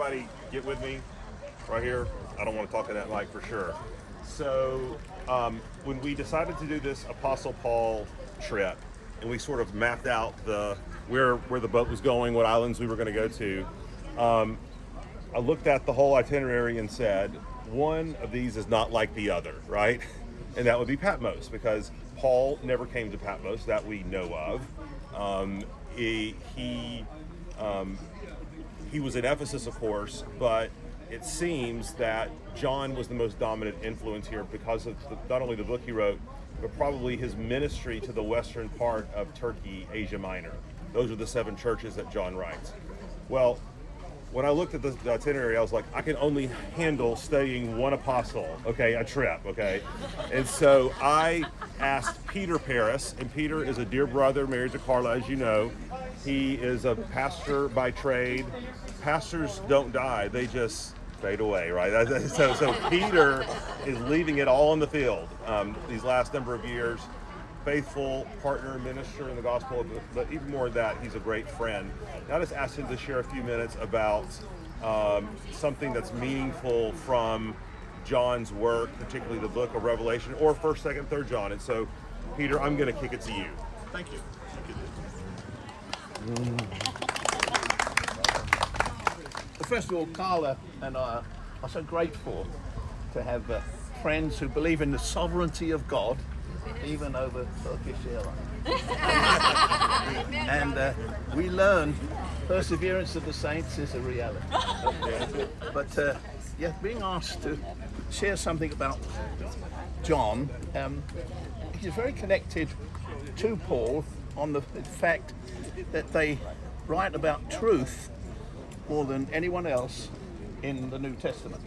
everybody get with me right here? I don't want to talk in that mic for sure. So, um, when we decided to do this Apostle Paul trip, and we sort of mapped out the where where the boat was going, what islands we were going to go to, um, I looked at the whole itinerary and said, one of these is not like the other, right? And that would be Patmos because Paul never came to Patmos that we know of. Um, he he, um, he was in Ephesus, of course, but it seems that John was the most dominant influence here because of the, not only the book he wrote, but probably his ministry to the western part of Turkey, Asia Minor. Those are the seven churches that John writes. Well, when I looked at the, the itinerary, I was like, I can only handle studying one apostle, okay, a trip, okay? And so I asked Peter Paris, and Peter is a dear brother, married to Carla, as you know. He is a pastor by trade. Pastors don't die, they just fade away, right? So, so Peter is leaving it all in the field um, these last number of years faithful partner, minister in the gospel, but even more than that, he's a great friend. Now, I just asked him to share a few minutes about um, something that's meaningful from John's work, particularly the book of Revelation, or First, Second, Third John. And so, Peter, I'm going to kick it to you. Thank you. Thank you. First of all, Carla and I are so grateful to have uh, friends who believe in the sovereignty of God even over Turkish Airlines. and uh, we learn perseverance of the saints is a reality. but uh, yeah, being asked to share something about John, um, he's very connected to Paul on the fact that they write about truth more than anyone else in the New Testament.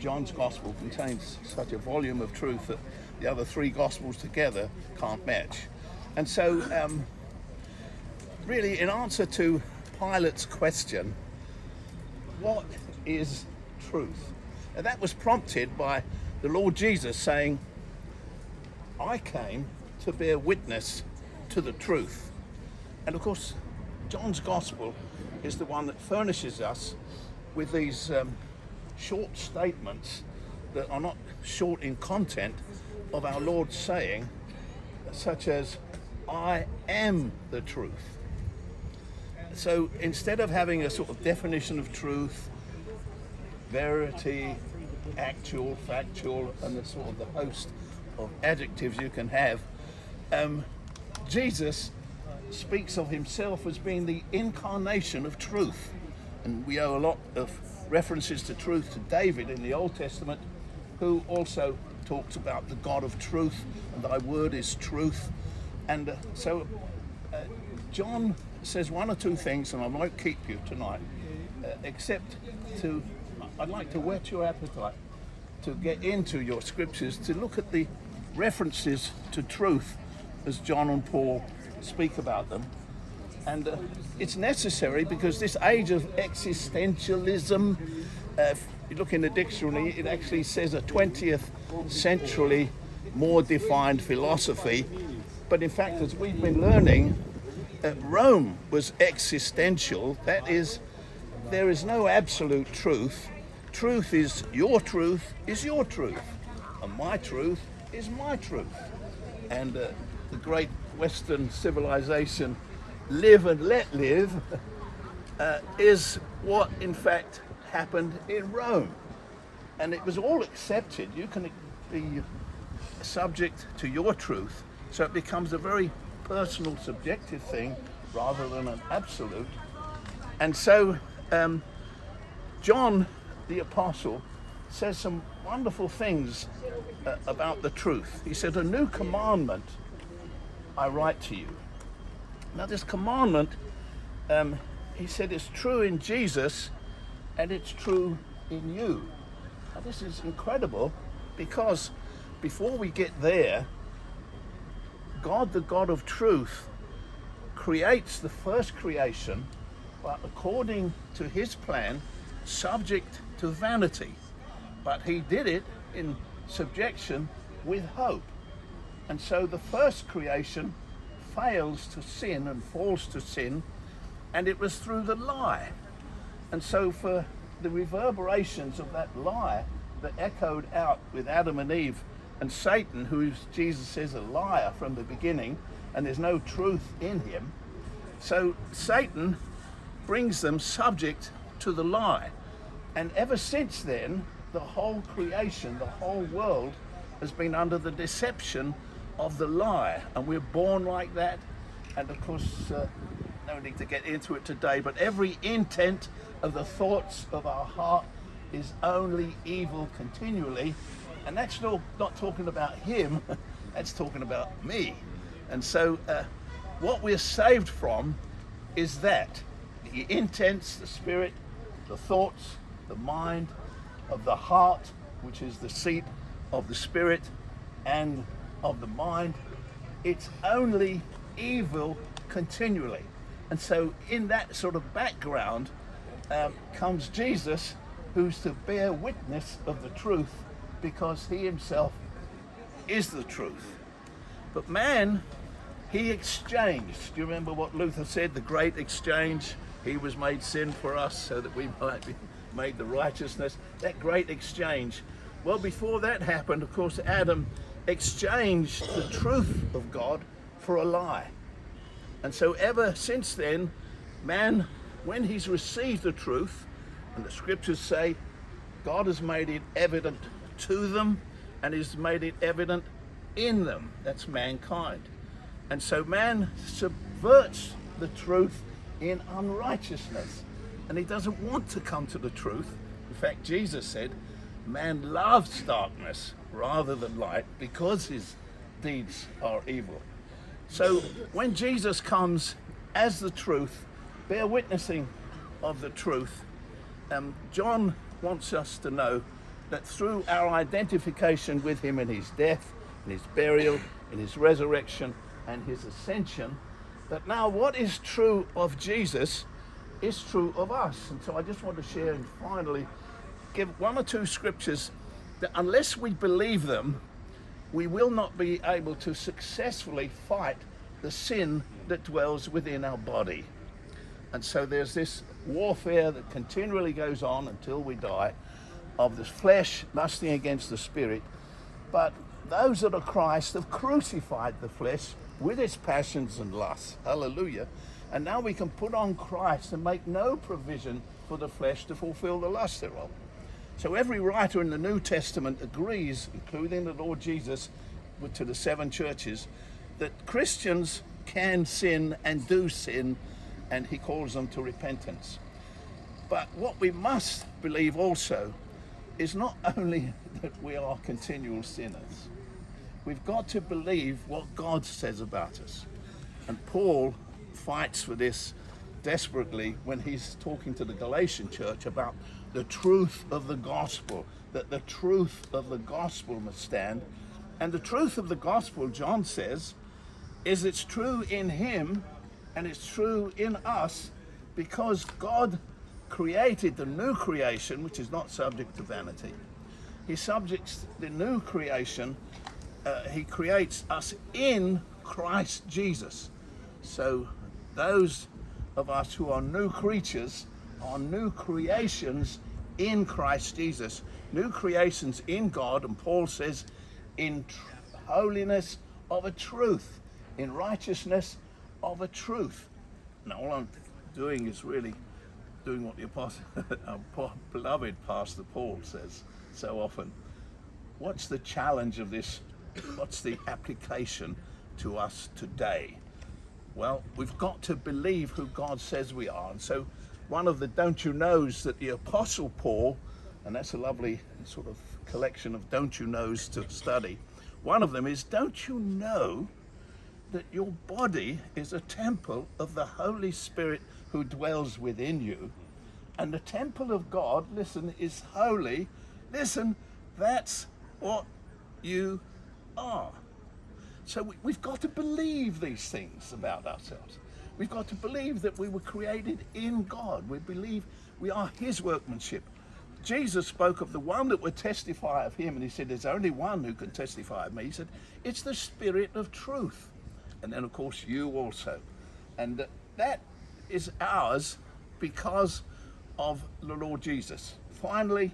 John's Gospel contains such a volume of truth that the other three Gospels together can't match. And so, um, really, in answer to Pilate's question, what is truth? And that was prompted by the Lord Jesus saying, I came to bear witness to the truth. And of course, John's Gospel is the one that furnishes us with these um, short statements that are not short in content of our Lord saying, such as, I am the truth. So instead of having a sort of definition of truth, verity, actual, factual, and the sort of the host of adjectives you can have, um, Jesus speaks of himself as being the incarnation of truth. And we owe a lot of references to truth to David in the Old Testament, who also talks about the God of truth, and thy word is truth. And uh, so uh, John says one or two things, and I won't keep you tonight, uh, except to, I'd like to whet your appetite to get into your scriptures, to look at the references to truth as John and Paul speak about them. And uh, it's necessary because this age of existentialism, uh, if you look in the dictionary, it actually says a 20th century more defined philosophy. But in fact, as we've been learning, uh, Rome was existential. That is, there is no absolute truth. Truth is your truth, is your truth. And my truth is my truth. And uh, the great Western civilization, live and let live, uh, is what in fact happened in Rome. And it was all accepted. You can be subject to your truth, so it becomes a very personal, subjective thing rather than an absolute. And so, um, John the Apostle says some wonderful things uh, about the truth. He said, A new commandment I write to you. Now, this commandment, um, he said, is true in Jesus and it's true in you. Now, this is incredible because before we get there, God, the God of truth, creates the first creation, but according to his plan, subject to vanity. But he did it in subjection with hope. And so the first creation fails to sin and falls to sin, and it was through the lie. And so for the reverberations of that lie that echoed out with Adam and Eve and Satan, who Jesus says a liar from the beginning, and there's no truth in him. So Satan brings them subject to the lie. And ever since then, the whole creation, the whole world has been under the deception of the lie. And we're born like that. And of course, uh, no need to get into it today, but every intent of the thoughts of our heart is only evil continually. And that's not, not talking about him, that's talking about me. And so, uh, what we're saved from is that the intents, the spirit, the thoughts, the mind of the heart, which is the seat of the spirit and of the mind. It's only evil continually. And so, in that sort of background, um, comes Jesus, who's to bear witness of the truth because he himself is the truth. But man, he exchanged. Do you remember what Luther said? The great exchange. He was made sin for us so that we might be made the righteousness. That great exchange. Well, before that happened, of course, Adam exchanged the truth of God for a lie. And so, ever since then, man, when he's received the truth, and the scriptures say God has made it evident to them and has made it evident in them. That's mankind. And so, man subverts the truth in unrighteousness. And he doesn't want to come to the truth. In fact, Jesus said, Man loves darkness rather than light because his deeds are evil. So when Jesus comes as the truth, bear witnessing of the truth, um, John wants us to know that through our identification with him in his death, in his burial, in his resurrection, and his ascension, that now what is true of Jesus is true of us. And so I just want to share and finally give one or two scriptures that unless we believe them, we will not be able to successfully fight the sin that dwells within our body. And so there's this warfare that continually goes on until we die of the flesh lusting against the spirit. But those that are Christ have crucified the flesh with its passions and lusts. Hallelujah. And now we can put on Christ and make no provision for the flesh to fulfill the lust thereof. So every writer in the New Testament agrees, including the Lord Jesus, to the seven churches, that Christians can sin and do sin, and he calls them to repentance. But what we must believe also is not only that we are continual sinners, we've got to believe what God says about us. And Paul fights for this desperately when he's talking to the Galatian church about the truth of the gospel, that the truth of the gospel must stand. And the truth of the gospel, John says, is it's true in him and it's true in us because God created the new creation, which is not subject to vanity. He subjects the new creation, uh, he creates us in Christ Jesus. So those of us who are new creatures are new creations in Christ Jesus. New creations in God, and Paul says, in tr- holiness of a truth, in righteousness of a truth. Now, all I'm doing is really doing what the apostle, our beloved Pastor Paul says so often. What's the challenge of this? What's the application to us today? Well, we've got to believe who God says we are. And so, one of the don't you knows that the Apostle Paul, and that's a lovely sort of collection of don't you knows to study. One of them is don't you know that your body is a temple of the Holy Spirit who dwells within you. And the temple of God, listen, is holy. Listen, that's what you are. So we, we've got to believe these things about ourselves. We've got to believe that we were created in God. We believe we are His workmanship. Jesus spoke of the one that would testify of Him, and He said, There's only one who can testify of me. He said, It's the Spirit of truth. And then, of course, you also. And that is ours because of the Lord Jesus. Finally,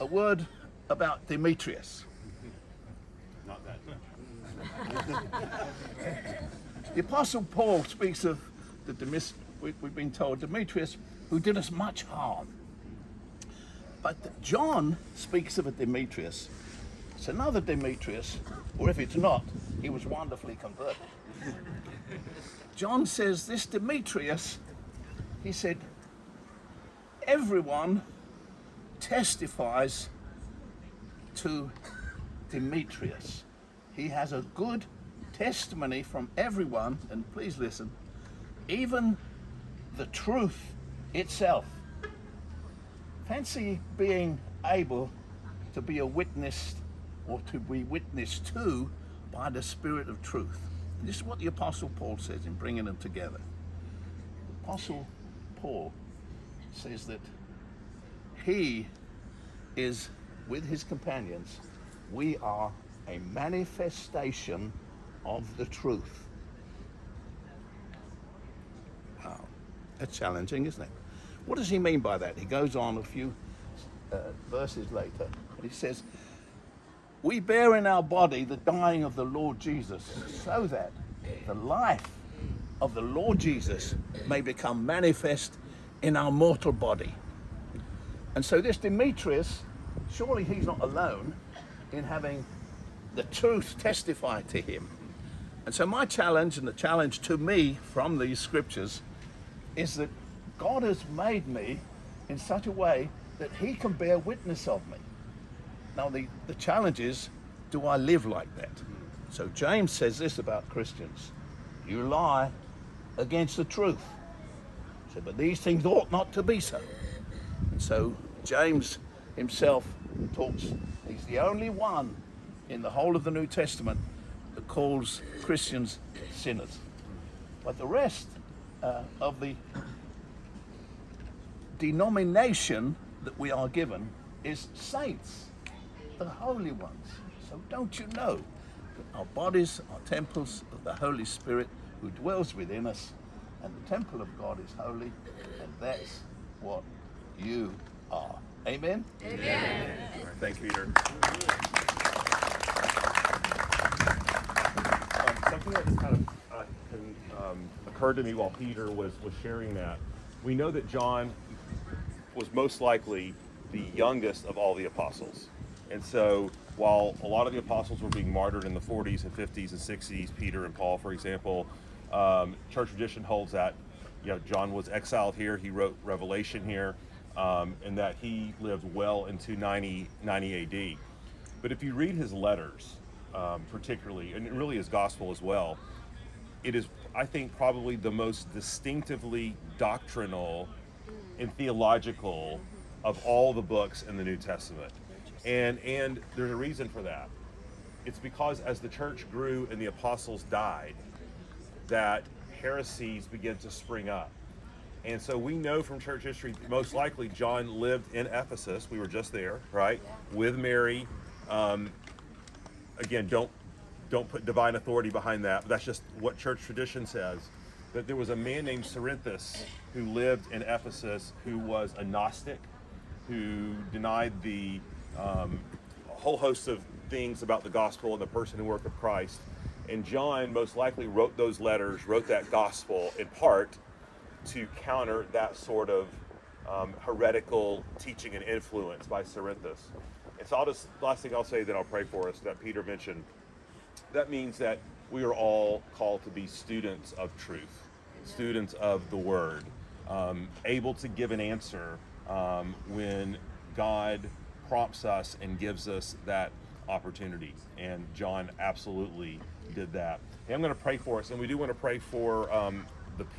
a word about Demetrius. The Apostle Paul speaks of the Demis- we- we've been told Demetrius, who did us much harm. But John speaks of a Demetrius. It's another Demetrius, or if it's not, he was wonderfully converted. John says this Demetrius, he said, everyone testifies to Demetrius. He has a good testimony from everyone, and please listen, even the truth itself. Fancy being able to be a witness or to be witnessed to by the Spirit of truth. This is what the Apostle Paul says in bringing them together. The Apostle Paul says that he is, with his companions, we are a manifestation of the truth. Wow, that's challenging, isn't it? What does he mean by that? He goes on a few uh, verses later, and he says, We bear in our body the dying of the Lord Jesus, so that the life of the Lord Jesus may become manifest in our mortal body. And so, this Demetrius, surely he's not alone in having the truth testify to him. And so, my challenge and the challenge to me from these scriptures is that God has made me in such a way that He can bear witness of me. Now, the, the challenge is do I live like that? So, James says this about Christians you lie against the truth. So, but these things ought not to be so. And so, James himself talks, he's the only one in the whole of the New Testament that calls Christians sinners. But the rest uh, of the denomination that we are given is saints, the holy ones. So don't you know that our bodies are temples of the Holy Spirit who dwells within us, and the temple of God is holy, and that's what you are. Amen? Thank you, Peter. Um, kind of uh, can, um, occurred to me while Peter was, was sharing that. We know that John was most likely the youngest of all the apostles. And so while a lot of the apostles were being martyred in the 40s and 50s and 60s, Peter and Paul, for example, um, church tradition holds that you know John was exiled here. He wrote Revelation here, um, and that he lived well into 90, 90 AD. But if you read his letters, um, particularly, and it really his gospel as well, it is, I think, probably the most distinctively doctrinal and theological of all the books in the New Testament. And and there's a reason for that. It's because as the church grew and the apostles died, that heresies began to spring up. And so we know from church history, most likely John lived in Ephesus. We were just there, right? With Mary. Um, again, don't don't put divine authority behind that. But that's just what church tradition says. That there was a man named Cerinthus who lived in Ephesus who was a Gnostic, who denied the um, whole host of things about the gospel and the person and work of Christ. And John most likely wrote those letters, wrote that gospel in part to counter that sort of um, heretical teaching and influence by Cerinthus. And so I'll just, last thing I'll say that I'll pray for us that Peter mentioned, that means that we are all called to be students of truth, students of the word, um, able to give an answer um, when God prompts us and gives us that opportunity. And John absolutely did that. Hey, I'm going to pray for us, and we do want to pray for um, the people.